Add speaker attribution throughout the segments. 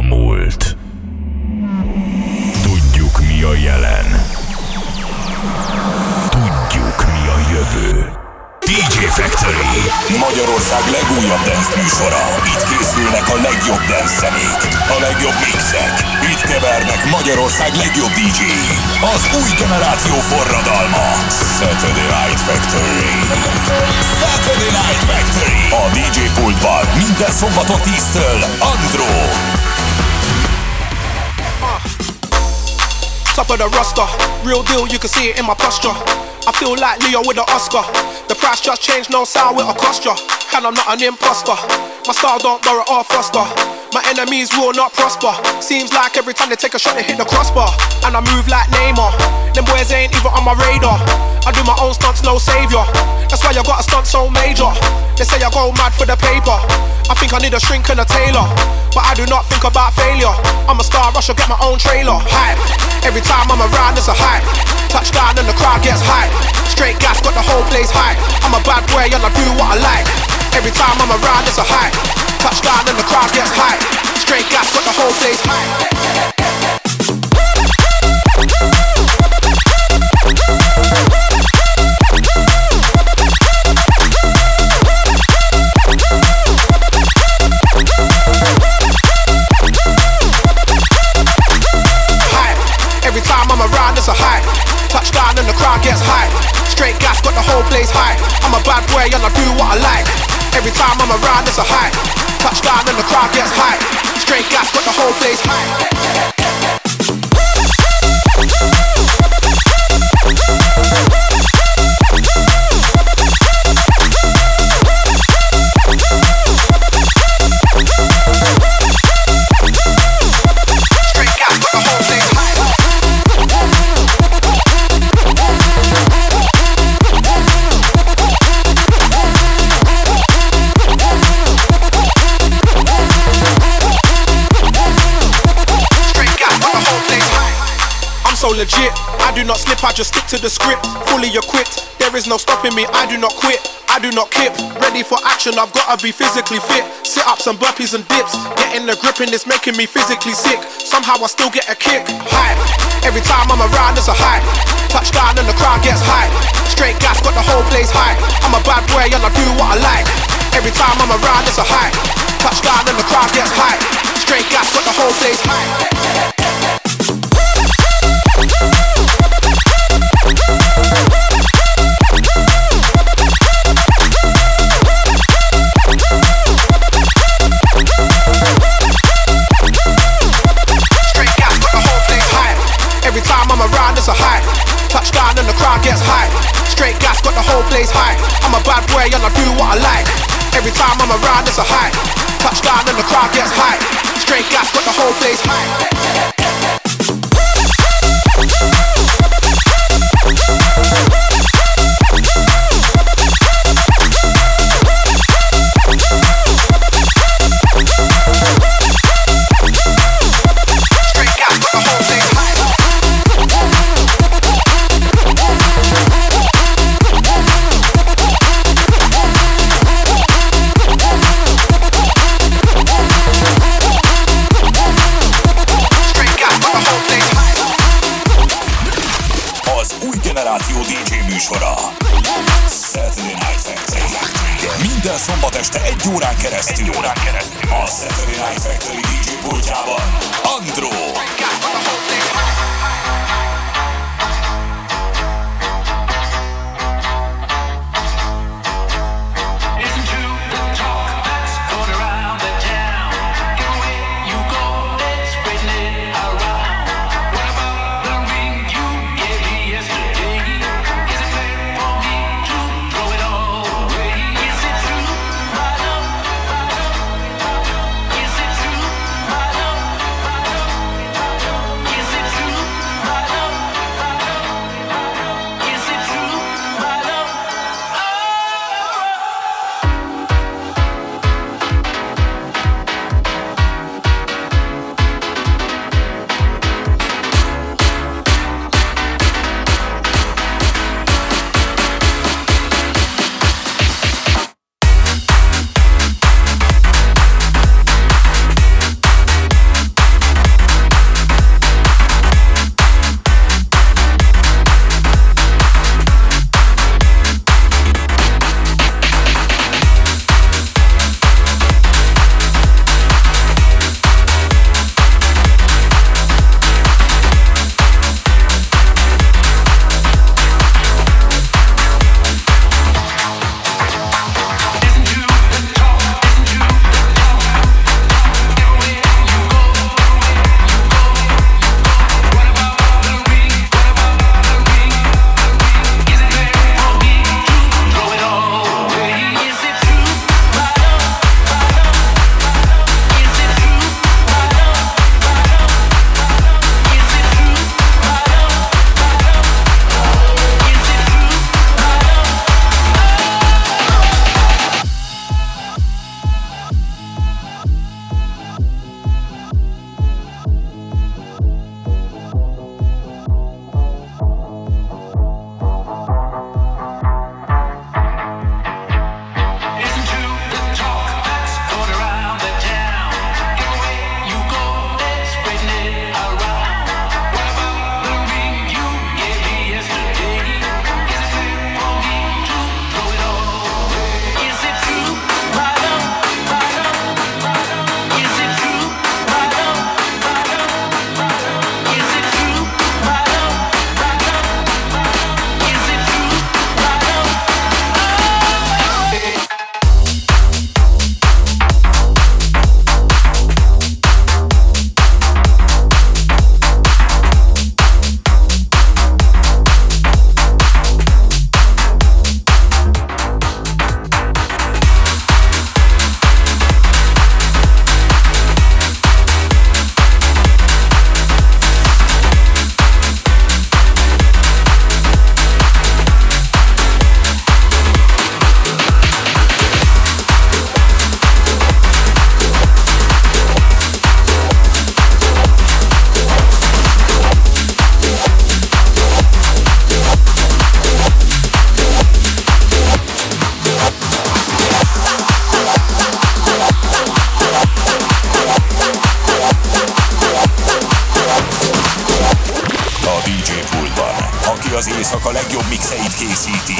Speaker 1: múlt. Tudjuk mi a jelen. Tudjuk mi a jövő. DJ Factory. Magyarország legújabb dance műsora. Itt készülnek a legjobb dance zenék A legjobb mixek. Itt kevernek Magyarország legjobb dj Az új generáció forradalma. Saturday Night Factory. Saturday Night Factory. A DJ pultban minden szombaton 10-től Andro
Speaker 2: Top of the roster, real deal, you can see it in my posture. I feel like Leo with an Oscar. The price just changed, no sound with a cost ya. And I'm not an imposter. My style don't borrow or foster. My enemies will not prosper. Seems like every time they take a shot, they hit the crossbar. And I move like Neymar. Them boys ain't even on my radar. I do my own stunts, no savior. That's why I got a stunt so major. They say I go mad for the paper. I think I need a shrink and a tailor. But I do not think about failure. I'm a star, I should get my own trailer. Hype. Every time I'm around, it's a hype. Touchdown and the crowd gets hype. Straight gas, got the whole place hype. I'm a bad boy and I do what I like. Every time I'm around, it's a hype. Touchdown and the crowd gets hype. Straight gas, got the whole place hype. Every time I'm around, it's a hype. Touchdown and the crowd gets hype. Straight gas, got the whole place hype. I'm a bad boy and I do what I like. Every time I'm around, it's a hype. Touchdown and the crowd gets hype. Straight gas, got the whole place hype. The script. Fully equipped, there is no stopping me, I do not quit, I do not kip. Ready for action, I've gotta be physically fit. Sit ups and burpees and dips, getting the grip and it's making me physically sick. Somehow I still get a kick. Hype, every time I'm around, it's a hype. Touchdown and the crowd gets hype. Straight gas, got the whole place hype. I'm a bad boy and I do what I like. Every time I'm around, it's a hype. Touchdown and the crowd gets hype. Straight gas, got the whole place hype. Bad and I do what I like. Every time I'm around, it's a hype. Touchdown and the crowd gets hype. Straight gas, got the whole place hype.
Speaker 1: Minden szombat este egy órán keresztül, egy órán keresztül. A Saturday Night Factory DJ pultjában. Andro
Speaker 3: éjszaka legjobb mixeit készíti.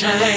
Speaker 4: change.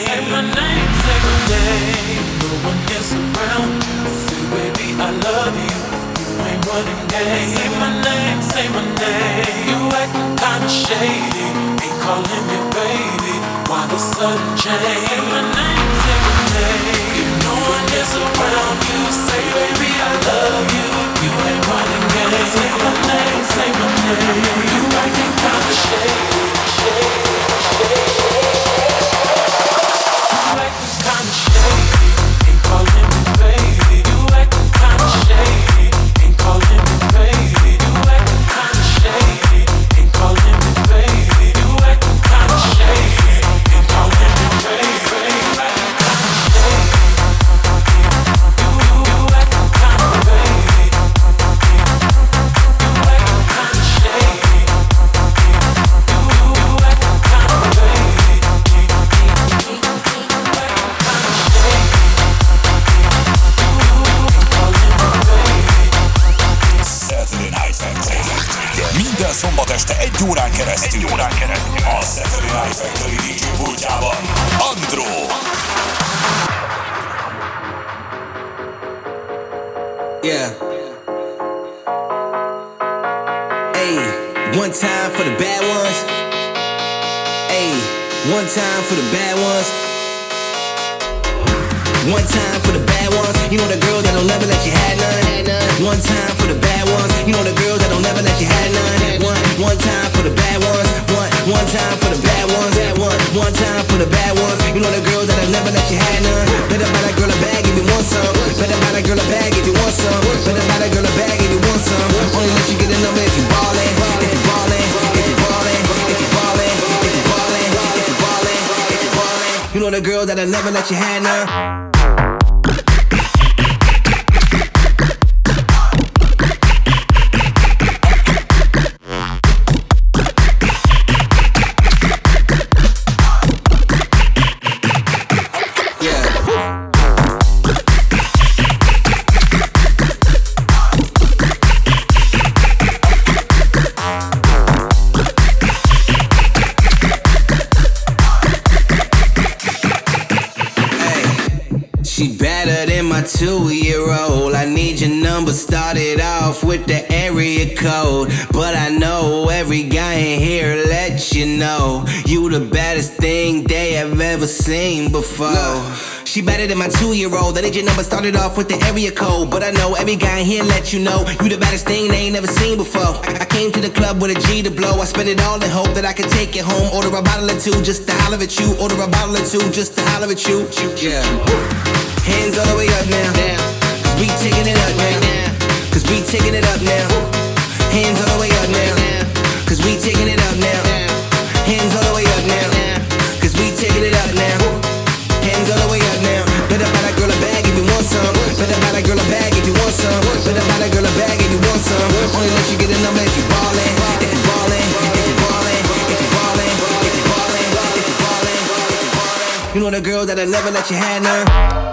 Speaker 4: Time for the bad ones. One time for the bad ones. You know the girls that don't never let you have none. One time for the bad ones. You know the girls that don't never let you have none. One, one time for the bad ones. One, one time for the bad ones. One, one time for the bad ones. You know the girls that don't never let you have none. Better buy that girl a bag if you want some. Better buy that girl a bag if you want some. Better buy that girl a bag if you want some. Only let you get a number if you ballin'. If you ballin'. Know the girls that'll never let you have none. Code, but I know every guy in here let you know you the baddest thing they have ever seen before. She better than my two-year-old. That your number started off with the area code, but I know every guy in here let you know you the baddest thing they ain't never seen before. I came to the club with a G to blow. I spent it all in hope that I could take it home. Order a bottle or two just to holler at you. Order a bottle or two just to holler at you. Yeah. Hands all the way up now. Cause we taking it up now. Cause we taking it up now. Hands all the way up now. Cause we taking it up now. Hands all the way up now. Cause we taking it up now. Hands all the way up now. Better buy that girl a bag if you want some. Better buy that girl a bag if you want some. Better buy that girl a bag if you want some. Only let you get a number if you ballin'. If you ballin'. If you ballin'. If you ballin'. If you ballin'. If you ballin'. You know the girls that'll never let you have.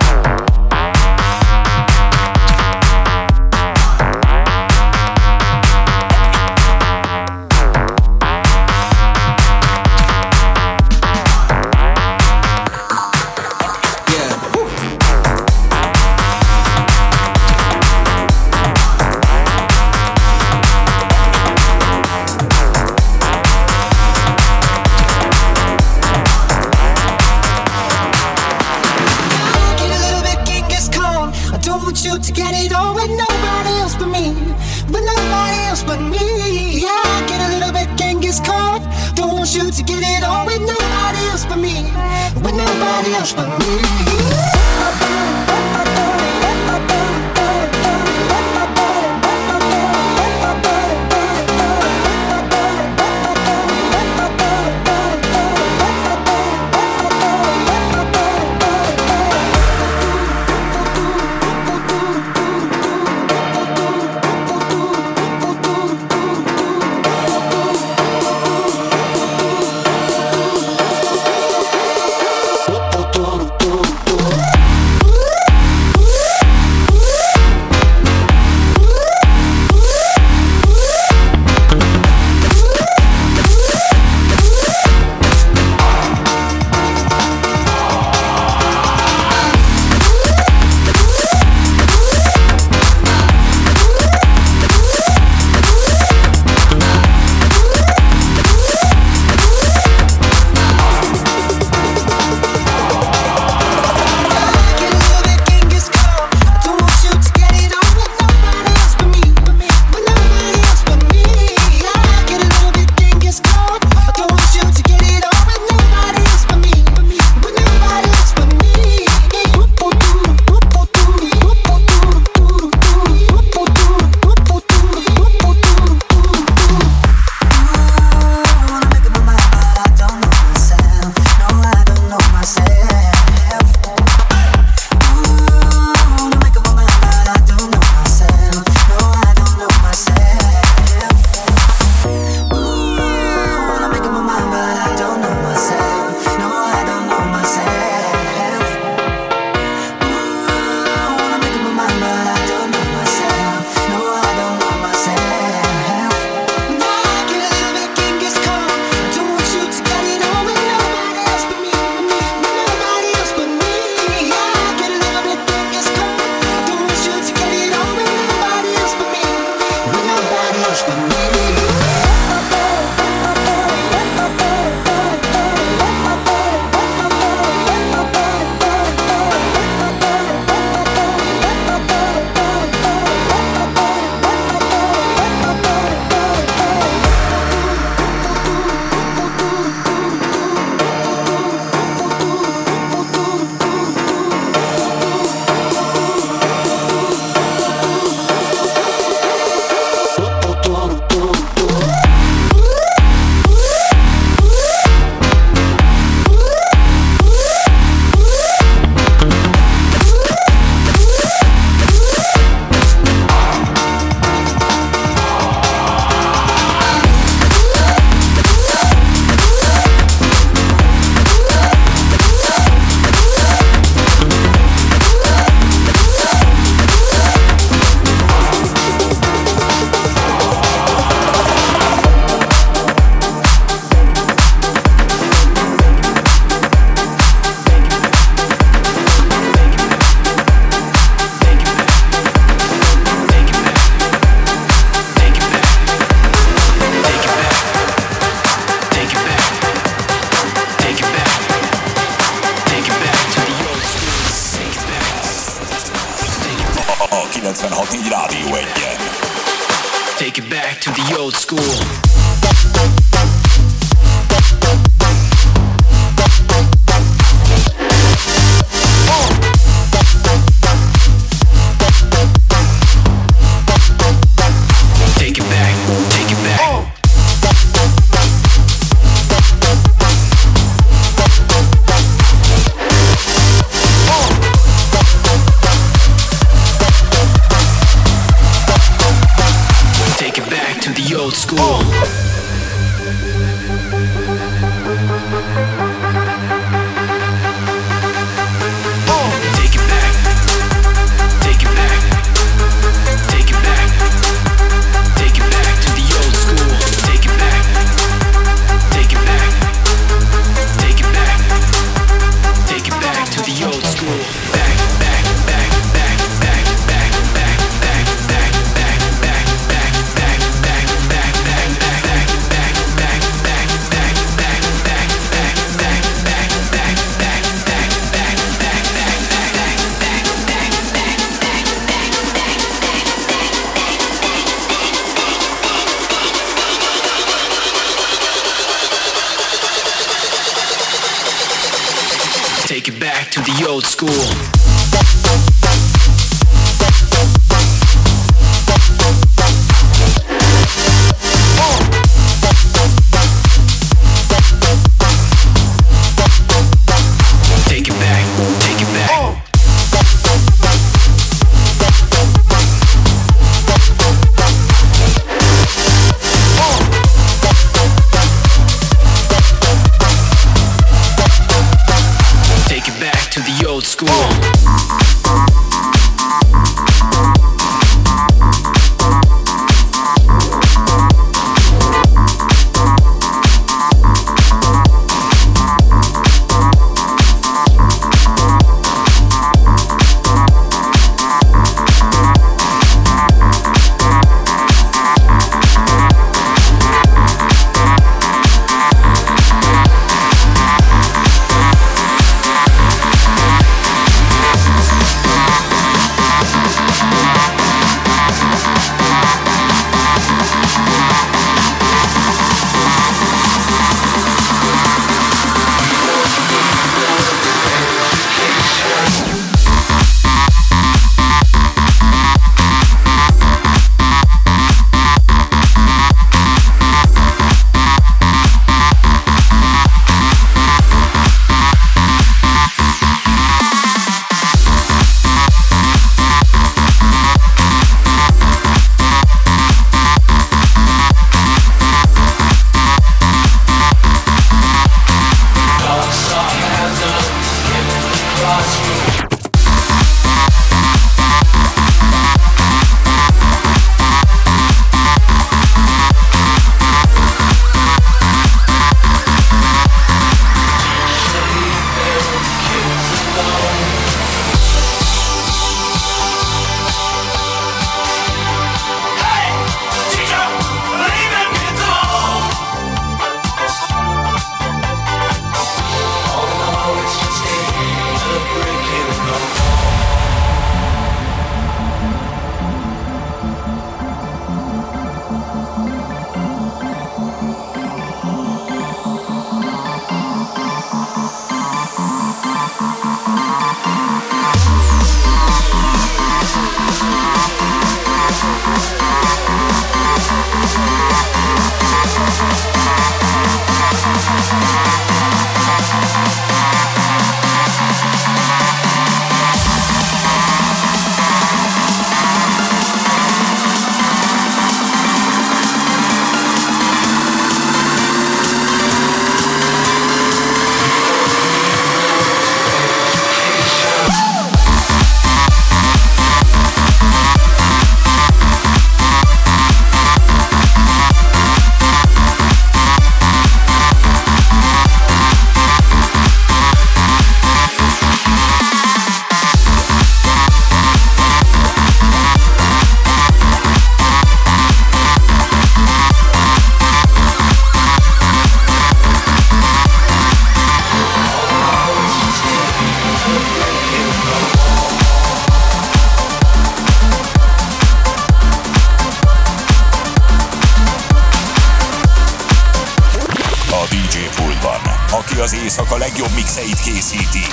Speaker 3: éjszaka legjobb mixeit készíti.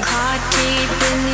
Speaker 5: Caught deep in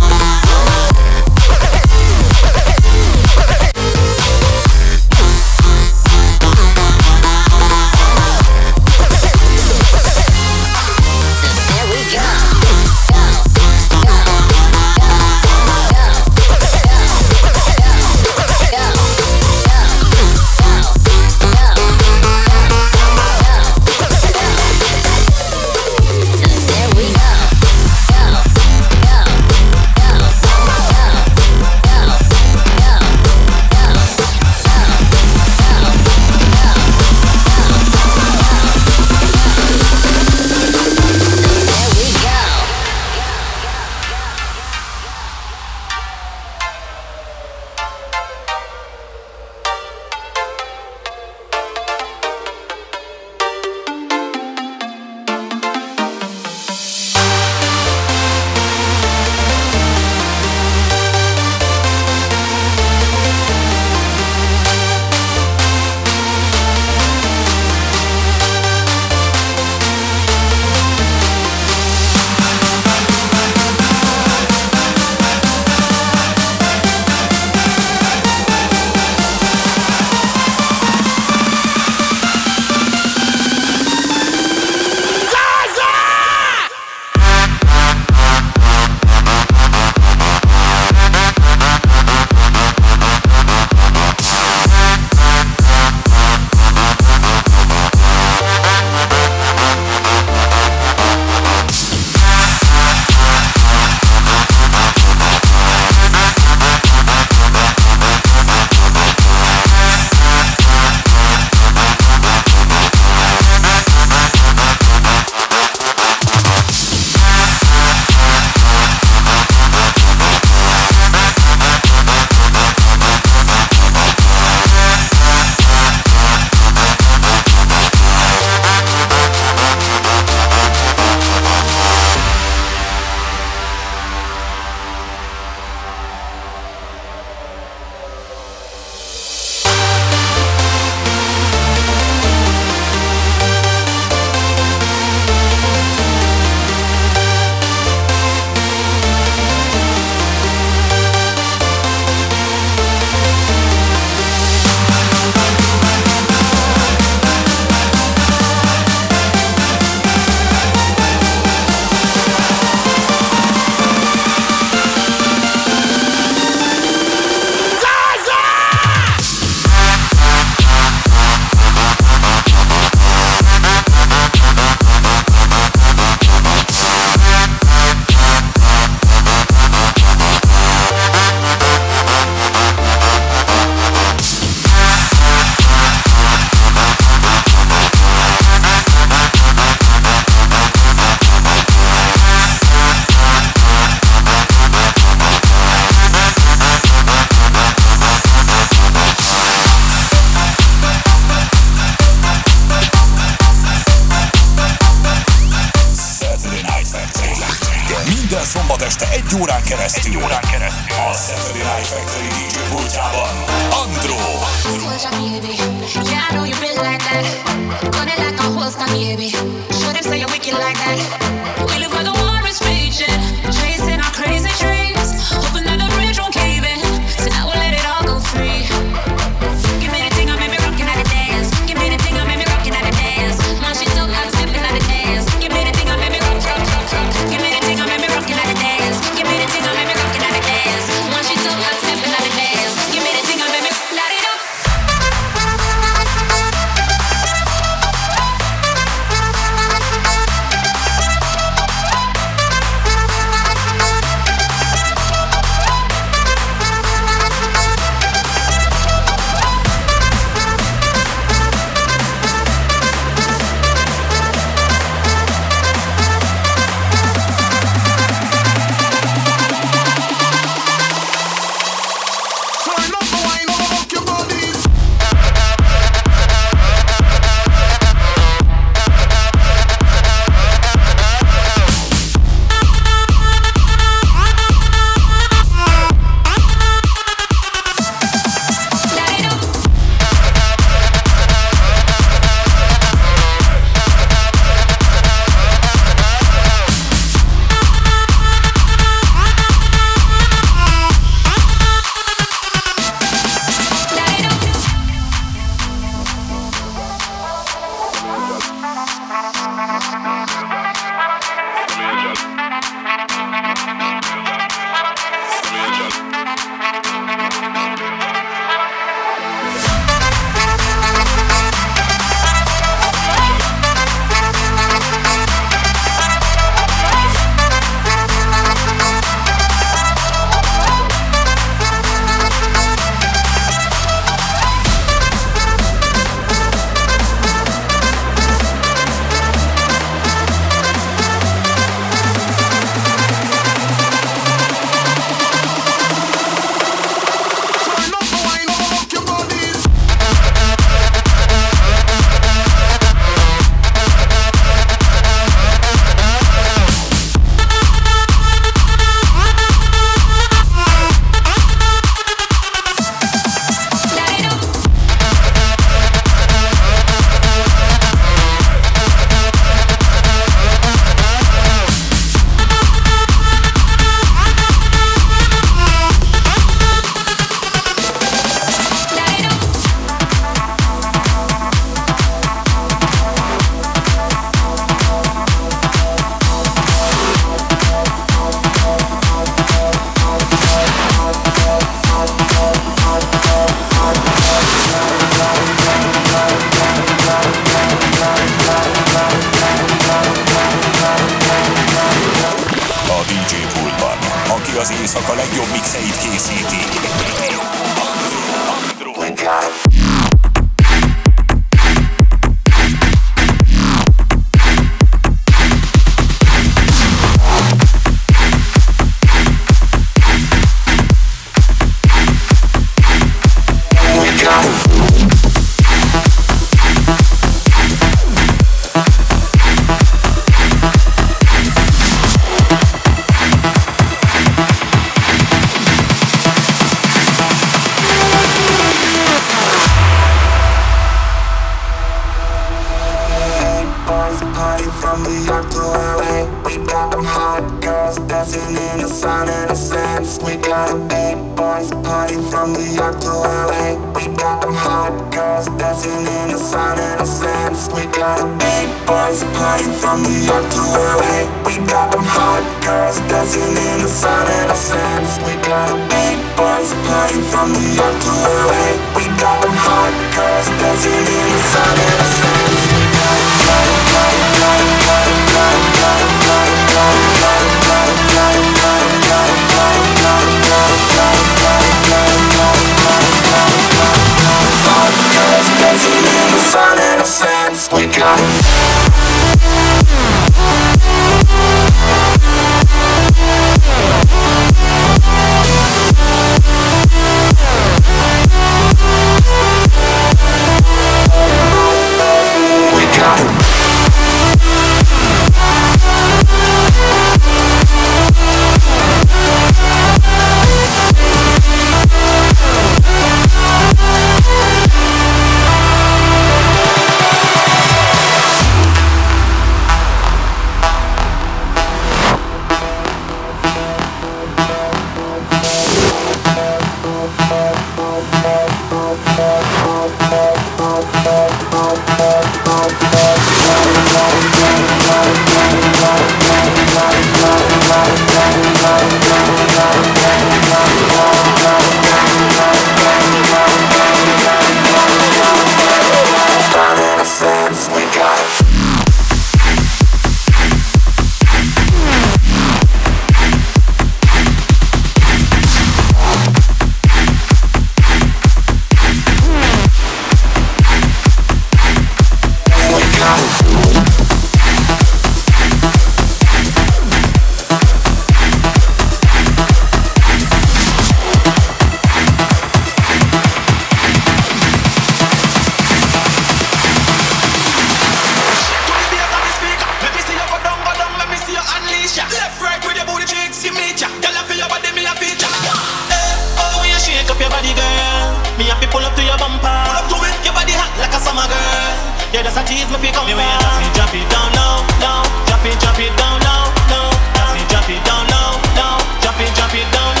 Speaker 5: Yeah, that's a tease me pick up. Me
Speaker 6: way drop it, drop it down low, low. Drop it,
Speaker 2: drop it down low, low.
Speaker 6: Drop it, drop it
Speaker 2: down low, low.
Speaker 6: Drop it, drop it
Speaker 5: down low.